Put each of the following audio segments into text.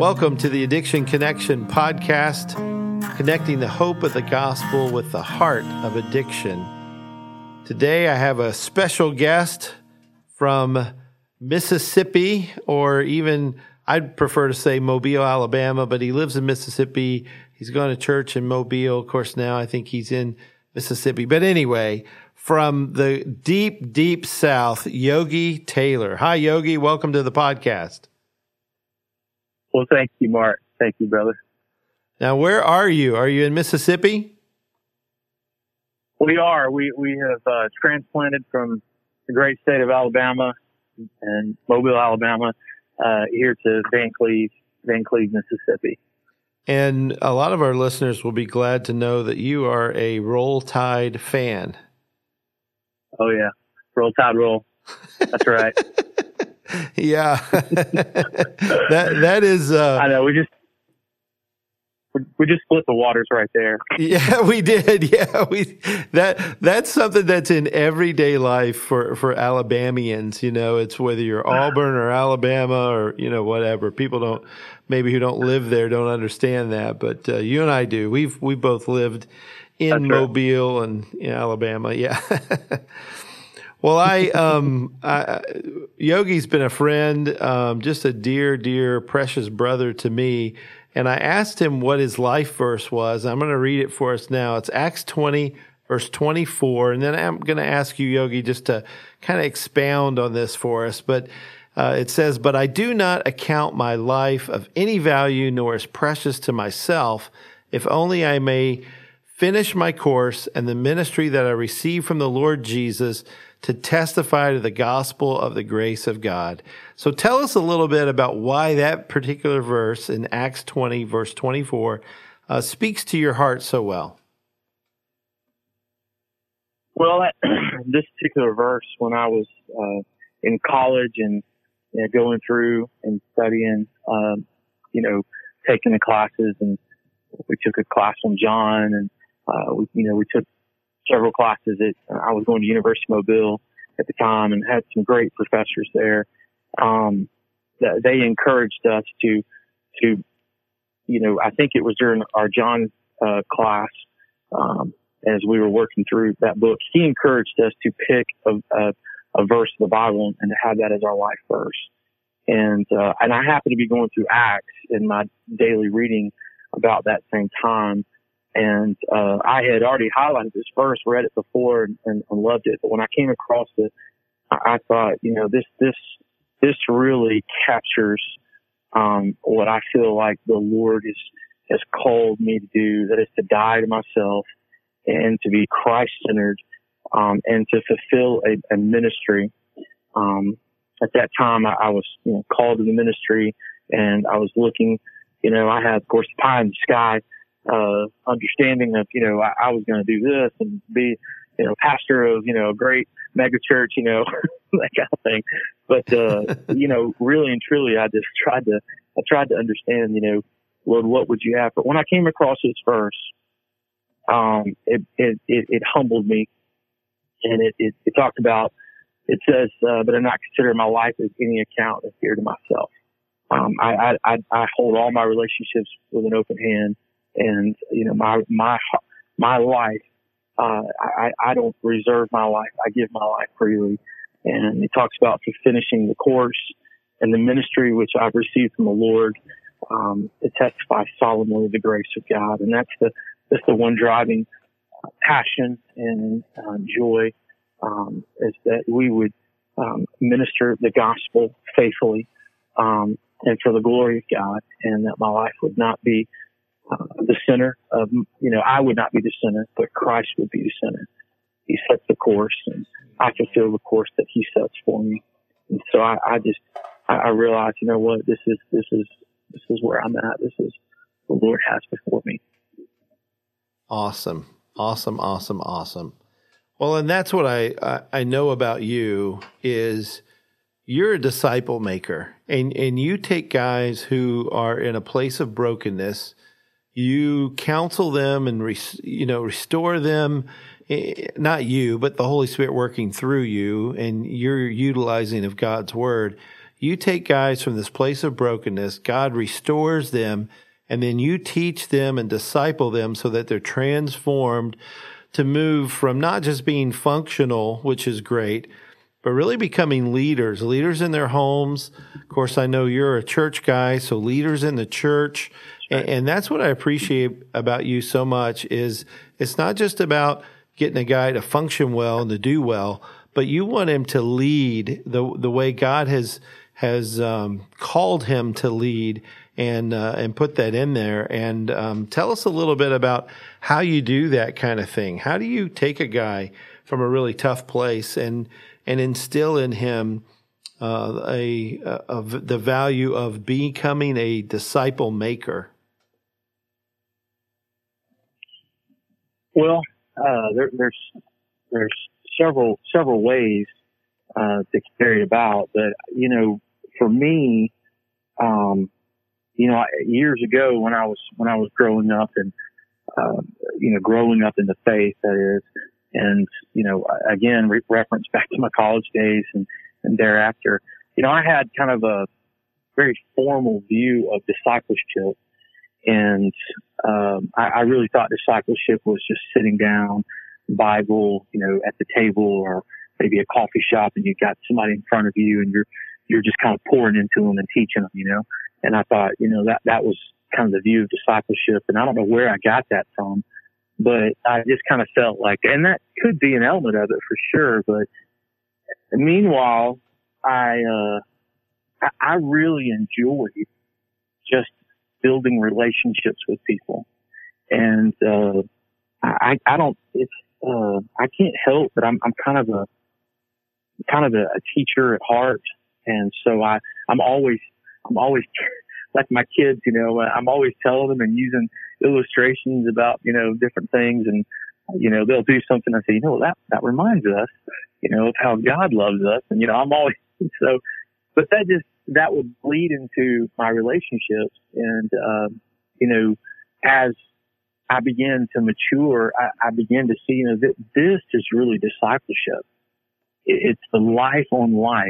Welcome to the Addiction Connection podcast, connecting the hope of the gospel with the heart of addiction. Today I have a special guest from Mississippi, or even I'd prefer to say Mobile, Alabama, but he lives in Mississippi. He's going to church in Mobile. Of course, now I think he's in Mississippi. But anyway, from the deep, deep South, Yogi Taylor. Hi, Yogi. Welcome to the podcast. Well, thank you, Mark. Thank you, brother. Now, where are you? Are you in Mississippi? We are. We we have uh, transplanted from the great state of Alabama and Mobile, Alabama, uh, here to Vancleave, Van Cleve, Mississippi. And a lot of our listeners will be glad to know that you are a Roll Tide fan. Oh yeah, Roll Tide Roll. That's right. yeah, that that is. Uh, I know. We just we just split the waters right there. Yeah, we did. Yeah, we that that's something that's in everyday life for for Alabamians. You know, it's whether you're Auburn or Alabama or you know whatever. People don't maybe who don't live there don't understand that, but uh, you and I do. We've we both lived in that's Mobile right. and in Alabama. Yeah. Well, I, um, I, Yogi's been a friend, um, just a dear, dear, precious brother to me. And I asked him what his life verse was. I'm going to read it for us now. It's Acts 20, verse 24. And then I'm going to ask you, Yogi, just to kind of expound on this for us. But uh, it says, But I do not account my life of any value nor as precious to myself, if only I may finish my course and the ministry that I received from the Lord Jesus to testify to the gospel of the grace of God. So tell us a little bit about why that particular verse in Acts 20, verse 24, uh, speaks to your heart so well. Well, this particular verse, when I was uh, in college and you know, going through and studying, um, you know, taking the classes, and we took a class on John, and uh, we, you know, we took several classes at, I was going to University of Mobile at the time and had some great professors there. Um, they encouraged us to, to, you know, I think it was during our John, uh, class, um, as we were working through that book, he encouraged us to pick a, a, a verse of the Bible and to have that as our life verse. And, uh, and I happened to be going through Acts in my daily reading about that same time. And uh, I had already highlighted this verse, read it before, and, and, and loved it. But when I came across it, I, I thought, you know, this this this really captures um, what I feel like the Lord is has called me to do. That is to die to myself and to be Christ centered um, and to fulfill a, a ministry. Um, at that time, I, I was you know, called to the ministry, and I was looking. You know, I had, of course, the pie in the sky uh, understanding of, you know, I, I was going to do this and be, you know, pastor of, you know, a great mega church, you know, that kind of thing. But, uh, you know, really and truly, I just tried to, I tried to understand, you know, Lord, what would you have? But when I came across this verse, um, it, it, it, it humbled me and it, it, it talked about, it says, uh, but I'm not considering my life as any account of fear to myself. Um, I, I, I hold all my relationships with an open hand and you know my my my life uh, I, I don't reserve my life. I give my life freely. And it talks about finishing the course and the ministry which I've received from the Lord um, to testify solemnly the grace of God. And that's the that's the one driving passion and uh, joy um, is that we would um, minister the gospel faithfully um, and for the glory of God, and that my life would not be uh, the center of, you know, I would not be the center, but Christ would be the center. He sets the course and I fulfill the course that he sets for me. And so I, I just, I, I realized, you know what, this is, this is, this is where I'm at. This is the Lord has before me. Awesome. Awesome. Awesome. Awesome. Well, and that's what I, I, I know about you is you're a disciple maker and, and you take guys who are in a place of brokenness you counsel them and you know restore them eh, not you but the holy spirit working through you and you're utilizing of god's word You take guys from this place of brokenness, God restores them, and then you teach them and disciple them so that they're transformed to move from not just being functional, which is great, but really becoming leaders, leaders in their homes. Of course, I know you're a church guy, so leaders in the church. And, and that's what I appreciate about you so much is it's not just about getting a guy to function well and to do well, but you want him to lead the the way God has has um, called him to lead and uh, and put that in there. And um, tell us a little bit about how you do that kind of thing. How do you take a guy from a really tough place and and instill in him uh, a, a, the value of becoming a disciple maker? Well, uh, there, there's there's several several ways uh, to carry it about, but you know, for me, um, you know, years ago when I was when I was growing up and uh, you know growing up in the faith, that is, and you know, again, re- reference back to my college days and and thereafter, you know, I had kind of a very formal view of discipleship, and um, I, I really thought discipleship was just sitting down, Bible, you know, at the table or maybe a coffee shop, and you've got somebody in front of you, and you're you're just kind of pouring into them and teaching them, you know. And I thought, you know, that that was kind of the view of discipleship, and I don't know where I got that from, but I just kind of felt like, and that could be an element of it for sure. But meanwhile, I uh, I, I really enjoyed just building relationships with people, and uh, I I don't it's uh, I can't help but I'm I'm kind of a kind of a, a teacher at heart and so I, I'm always, I'm always like my kids, you know, I'm always telling them and using illustrations about, you know, different things. And, you know, they'll do something. I say, you know, that, that reminds us, you know, of how God loves us. And, you know, I'm always, so, but that just, that would lead into my relationships. And, um, you know, as I began to mature, I, I began to see, you know, that this is really discipleship. It's the life on life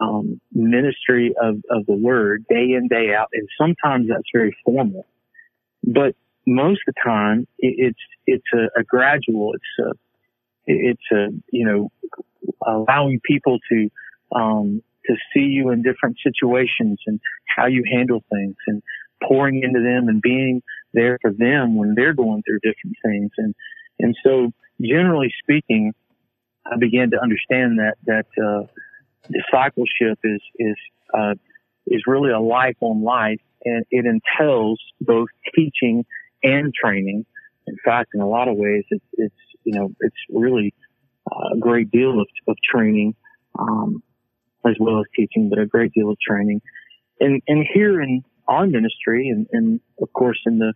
um, ministry of, of the word day in, day out. And sometimes that's very formal, but most of the time it, it's, it's a, a gradual, it's a, it's a, you know, allowing people to, um, to see you in different situations and how you handle things and pouring into them and being there for them when they're going through different things. And, and so generally speaking, I began to understand that, that, uh, discipleship is is uh, is really a life on life, and it entails both teaching and training. In fact, in a lot of ways, it, it's you know it's really a great deal of, of training um, as well as teaching, but a great deal of training. And and here in our ministry, and, and of course in the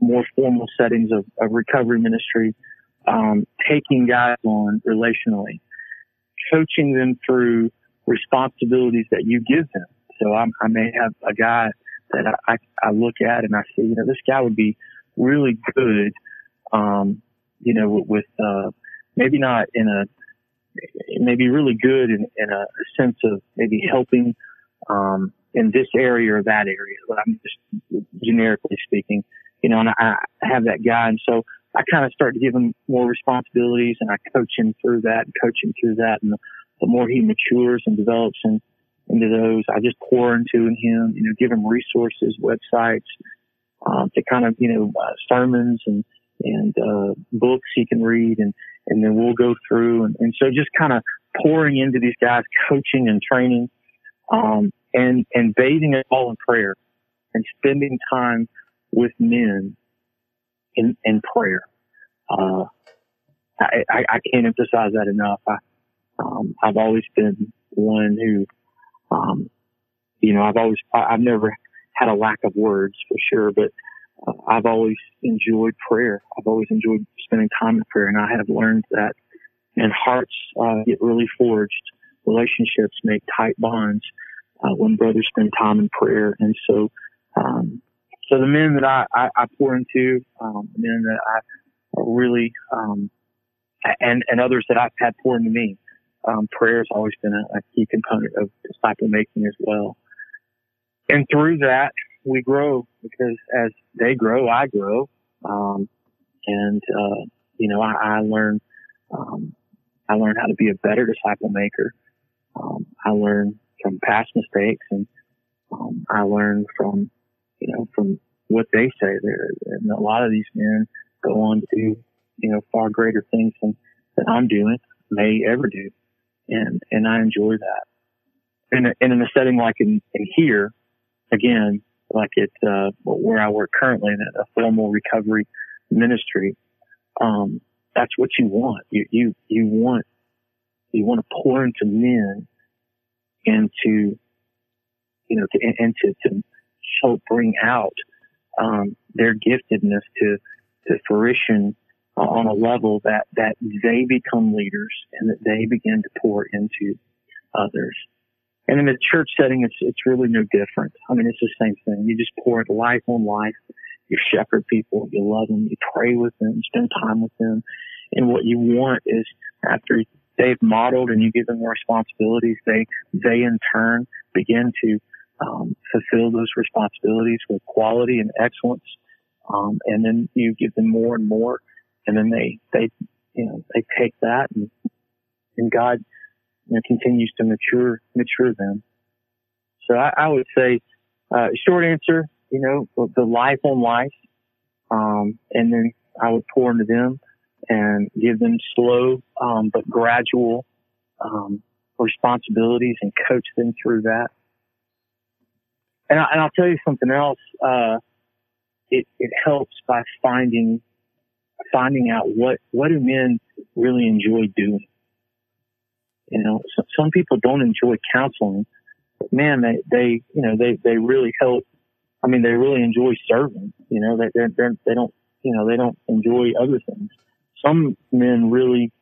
more formal settings of, of recovery ministry, um, taking guys on relationally, coaching them through responsibilities that you give them. So I'm, i may have a guy that I, I, look at and I say, you know, this guy would be really good, um, you know, with, uh, maybe not in a, maybe really good in, in a sense of maybe helping, um, in this area or that area, but I'm just generically speaking, you know, and I, have that guy. And so I kind of start to give him more responsibilities and I coach him through that and coach him through that. And the more he matures and develops and into those, I just pour into him, you know, give him resources, websites, um, to kind of, you know, uh, sermons and, and, uh, books he can read and, and then we'll go through. And, and so just kind of pouring into these guys, coaching and training, um, and, and bathing it all in prayer and spending time with men in, in prayer. Uh, I, I, can't emphasize that enough. I, um, I've always been one who, um, you know, I've always, I, have never had a lack of words for sure, but I've always enjoyed prayer. I've always enjoyed spending time in prayer, and I have learned that. And hearts uh, get really forged. Relationships make tight bonds uh, when brothers spend time in prayer. And so, um, so the men that I, I, I pour into, um, men that I really, um, and and others that I've had pour into me, um, prayer has always been a, a key component of disciple making as well. And through that, we grow because as they grow, I grow. Um, and, uh, you know, I, I learn, um, I learn how to be a better disciple maker. Um, I learn from past mistakes and, um, I learn from, you know, from what they say there. And a lot of these men go on to you know, far greater things than, than I'm doing, may ever do. And, and I enjoy that. And, and in a setting like in, in here, again, like at, uh, where I work currently in a formal recovery ministry, um, that's what you want. You, you, you want, you want to pour into men and to, you know, to, and to, to help bring out, um, their giftedness to, to fruition uh, on a level that, that they become leaders and that they begin to pour into others. And in a church setting, it's, it's really no different. I mean, it's the same thing. You just pour life on life. You shepherd people. You love them. You pray with them, spend time with them. And what you want is after they've modeled and you give them the responsibilities, they, they in turn begin to um, fulfill those responsibilities with quality and excellence. Um, and then you give them more and more, and then they they you know they take that and and God you know, continues to mature mature them. So I, I would say, uh, short answer, you know, the life on life, um, and then I would pour into them and give them slow um, but gradual um, responsibilities and coach them through that. And, I, and I'll tell you something else. Uh, it, it helps by finding finding out what what do men really enjoy doing. You know, so, some people don't enjoy counseling, but man, they they you know they they really help. I mean, they really enjoy serving. You know, they they they don't you know they don't enjoy other things. Some men really,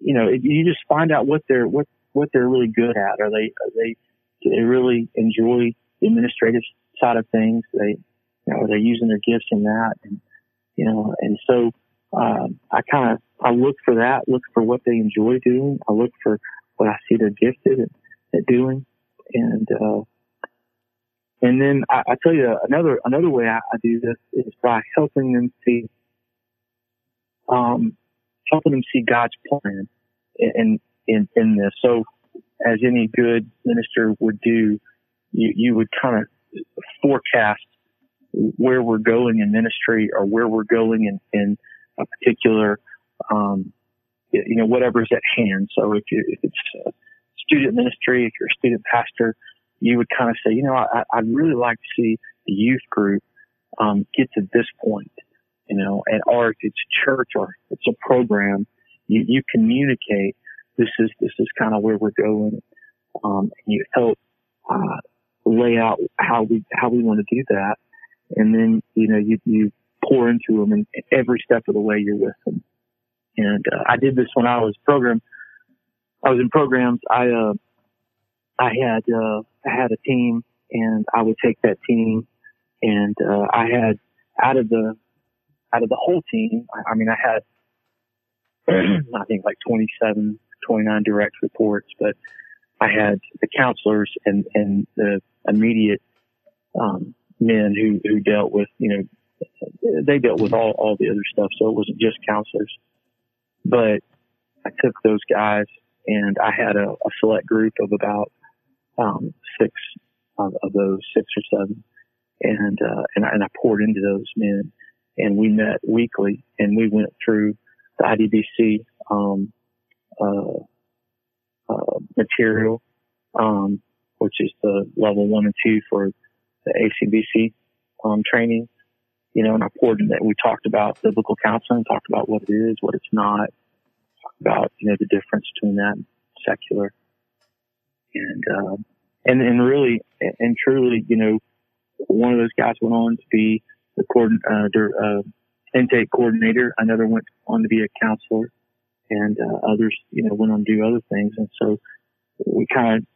you know, you just find out what they're what what they're really good at. Are they are they do they really enjoy the administrative side of things? They you know, are they using their gifts in that? And, you know, and so, um, I kind of, I look for that, look for what they enjoy doing. I look for what I see they're gifted at, doing. And, uh, and then I, I tell you another, another way I, I do this is by helping them see, um, helping them see God's plan in, in, in this. So as any good minister would do, you, you would kind of forecast where we're going in ministry or where we're going in, in a particular, um, you know, whatever's at hand. So if, you, if it's student ministry, if you're a student pastor, you would kind of say, you know, I, I'd really like to see the youth group um, get to this point, you know, and or if it's church or it's a program, you, you communicate this is this is kind of where we're going. Um, and you help uh, lay out how we how we want to do that and then you know you you pour into them, and every step of the way you're with them. And uh, I did this when I was program. I was in programs. I uh, I had uh, I had a team, and I would take that team, and uh, I had out of the out of the whole team. I, I mean, I had I think like 27, 29 direct reports, but I had the counselors and and the immediate um, men who, who dealt with, you know, they dealt with all, all the other stuff. So it wasn't just counselors, but I took those guys and I had a, a select group of about, um, six of, of those six or seven. And, uh, and I, and I poured into those men and we met weekly and we went through the IDBC, um, uh, uh, material, um, which is the level one and two for the ACBC um, training, you know, and I poured. We talked about biblical counseling, talked about what it is, what it's not, talked about, you know, the difference between that and secular. And, uh, and, and really, and truly, you know, one of those guys went on to be the coordin- uh, uh, intake coordinator. Another went on to be a counselor and, uh, others, you know, went on to do other things. And so we kind of,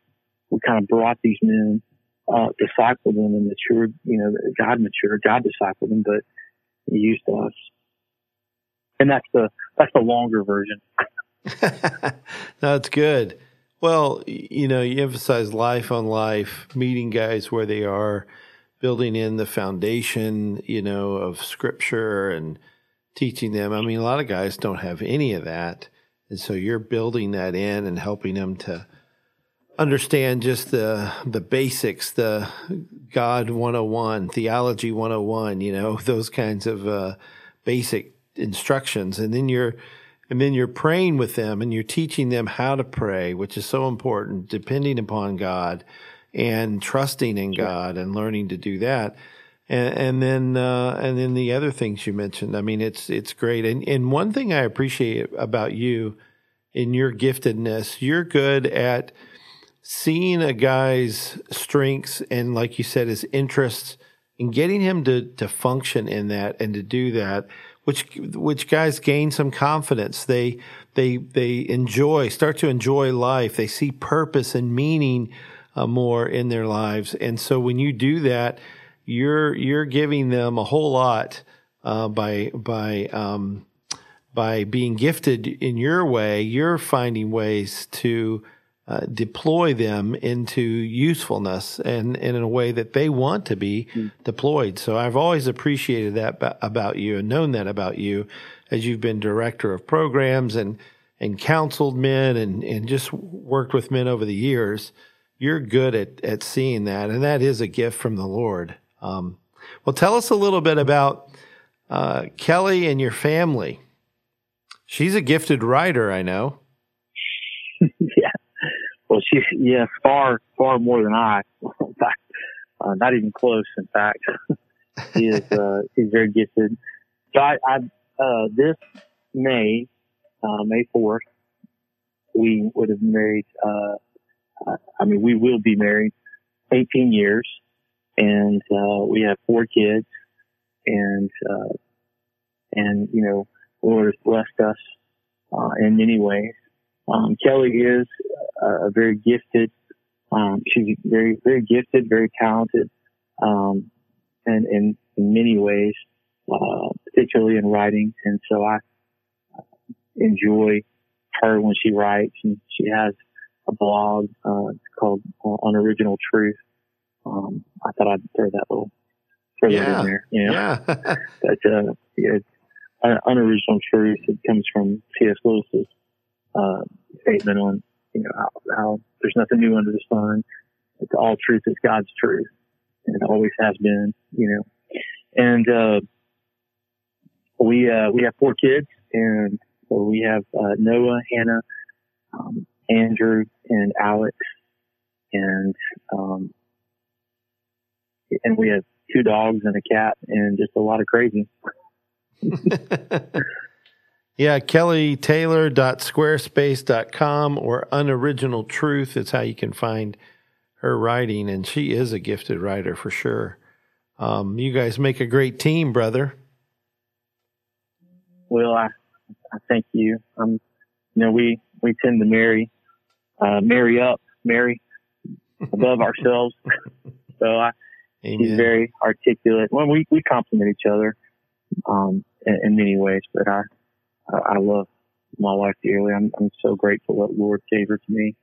we kind of brought these men uh, discipled them and matured, you know, God matured, God discipled them, but he used us. And that's the, that's the longer version. That's good. Well, you know, you emphasize life on life, meeting guys where they are, building in the foundation, you know, of scripture and teaching them. I mean, a lot of guys don't have any of that. And so you're building that in and helping them to understand just the the basics, the God 101, theology 101, you know, those kinds of uh, basic instructions. And then you're and then you're praying with them and you're teaching them how to pray, which is so important, depending upon God and trusting in God and learning to do that. And, and then, uh, and then the other things you mentioned. I mean, it's it's great. And and one thing I appreciate about you, in your giftedness, you're good at seeing a guy's strengths and, like you said, his interests, and getting him to to function in that and to do that which which guys gain some confidence. They they they enjoy start to enjoy life. They see purpose and meaning uh, more in their lives, and so when you do that, you're you're giving them a whole lot uh, by by um, by being gifted in your way. You're finding ways to uh, deploy them into usefulness and, and in a way that they want to be mm. deployed. So I've always appreciated that b- about you and known that about you as you've been director of programs and, and counseled men and, and just worked with men over the years. You're good at, at seeing that, and that is a gift from the Lord. Um, well, tell us a little bit about uh, Kelli and your family. She's a gifted writer, I know. Well, she, yeah, far, far more than I. Uh, not even close. In fact, she is, uh, she's very gifted. So I, I uh, this May, uh, May 4th, we would have married, uh, uh, I mean, we will be married 18 years and, uh, we have four kids and, uh, and, you know, Lord has blessed us, uh, in many ways. Um, Kelli is a, a very gifted, um, she's very, very gifted, very talented, um, and in, in many ways, uh, particularly in writing. And so I enjoy her when she writes and she has a blog, uh, called uh, Unoriginal Truth. Um, I thought I'd throw that little, throw yeah. that in there, you know? Yeah. but, uh, yeah, unoriginal truth. It comes from C.S. Lewis's uh, statement on you know how, how, there's nothing new under the sun. It's all truth is God's truth, and it always has been. You know, and uh, we uh, we have four kids, and so we have uh, Noah, Hannah, um, Andrew, and Alex, and um, and we have two dogs and a cat, and just a lot of crazy. Yeah, kellytaylor.squarespace.com or Unoriginal Truth is how you can find her writing, and she is a gifted writer for sure. Um, you guys make a great team, brother. Well, I, I thank you. Um, you know, we, we tend to marry, uh, marry up, marry above ourselves. So I, Amen. he's very articulate. Well, we, we complement each other, um, in, in many ways, but I, I, love my wife dearly. I'm, I'm so grateful that Lord gave her to me.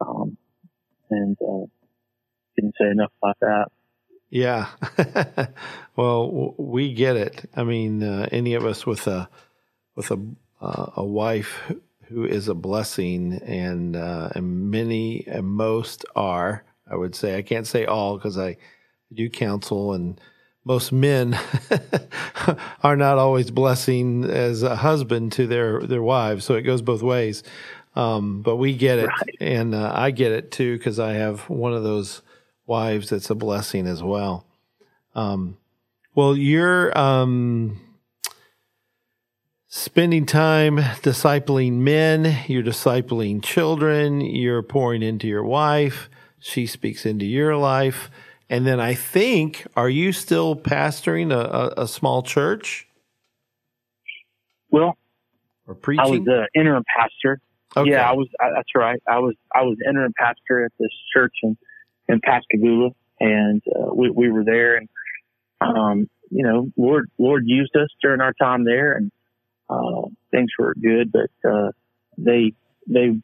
Um, and, uh, didn't say enough about that. Yeah. well, we get it. I mean, uh, any of us with a, with a, uh, a wife who is a blessing and, uh, and many and most are, I would say, I can't say all because I do counsel and, most men are not always blessing as a husband to their their wives, so it goes both ways. Um, but we get it, right. and uh, I get it too because I have one of those wives that's a blessing as well. Um, well, you're um, spending time discipling men, you're discipling children, you're pouring into your wife. She speaks into your life. And then I think, are you still pastoring a, a, a small church? Well, or preaching? I was the interim pastor. Okay. Yeah, I was. I, that's right. I was. I was interim pastor at this church in in Pascagoula, and uh, we we were there, and um, you know, Lord Lord used us during our time there, and uh, things were good. But uh, they they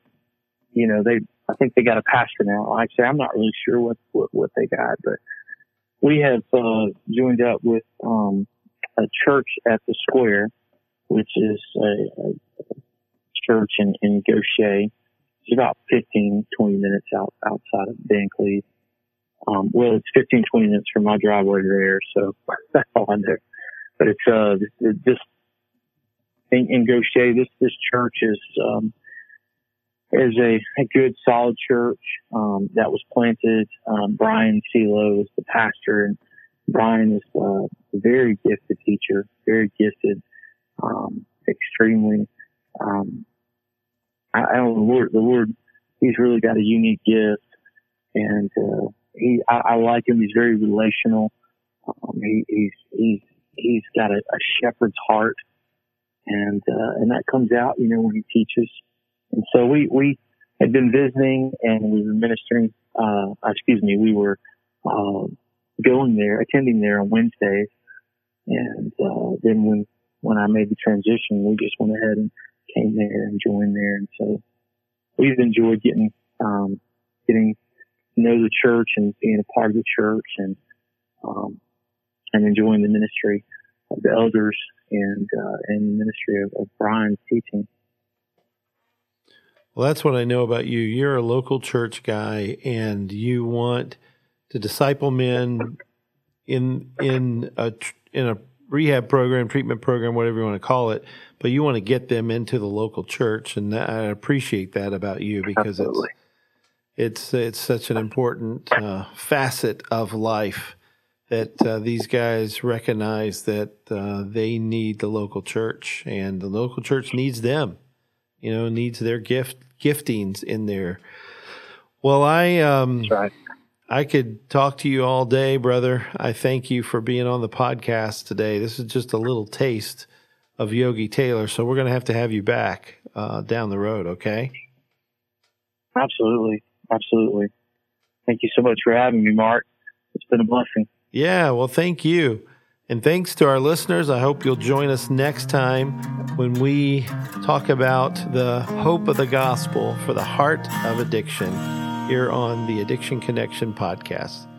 you know they I think they got a pastor now. Actually, I'm not really sure what what, what they got, but we have uh, joined up with um, a church at the Square, which is a, a church in in Gautier. It's about 15, 20 minutes out outside of Vancleave. Um, well, it's 15, 20 minutes from my driveway there, so that's all I know. But it's uh this in, in Gautier, this this church is um, is a, a good solid church um, that was planted. Um, Brian Silo is the pastor, and Brian is uh, a very gifted teacher, very gifted, um, extremely. Um, I, I don't know the Lord. The Lord, he's really got a unique gift, and uh, he I, I like him. He's very relational. Um, he, he's he's he's got a, a shepherd's heart, and uh, and that comes out, you know, when he teaches. And so we we had been visiting, and we were ministering. Uh, excuse me, we were uh, going there, attending there on Wednesdays, and uh, then when when I made the transition, we just went ahead and came there and joined there, and so we've enjoyed getting um, getting to know the church and being a part of the church and um, and enjoying the ministry of the elders and uh, and the ministry of, of Brian's teaching. Well, that's what I know about you. You're a local church guy, and you want to disciple men in in a in a rehab program, treatment program, whatever you want to call it. But you want to get them into the local church, and I appreciate that about you because Absolutely. it's it's it's such an important uh, facet of life that uh, these guys recognize that uh, they need the local church and the local church needs them you know needs their gift giftings in there. Well i um right. i could talk to you all day brother. I thank you for being on the podcast today. This is just a little taste of yogi taylor so we're going to have to have you back uh, down the road okay? Absolutely. Absolutely. Thank you so much for having me mark. It's been a blessing. Yeah, well, thank you. And thanks to our listeners. I hope you'll join us next time when we talk about the hope of the gospel for the heart of addiction here on the Addiction Connection podcast.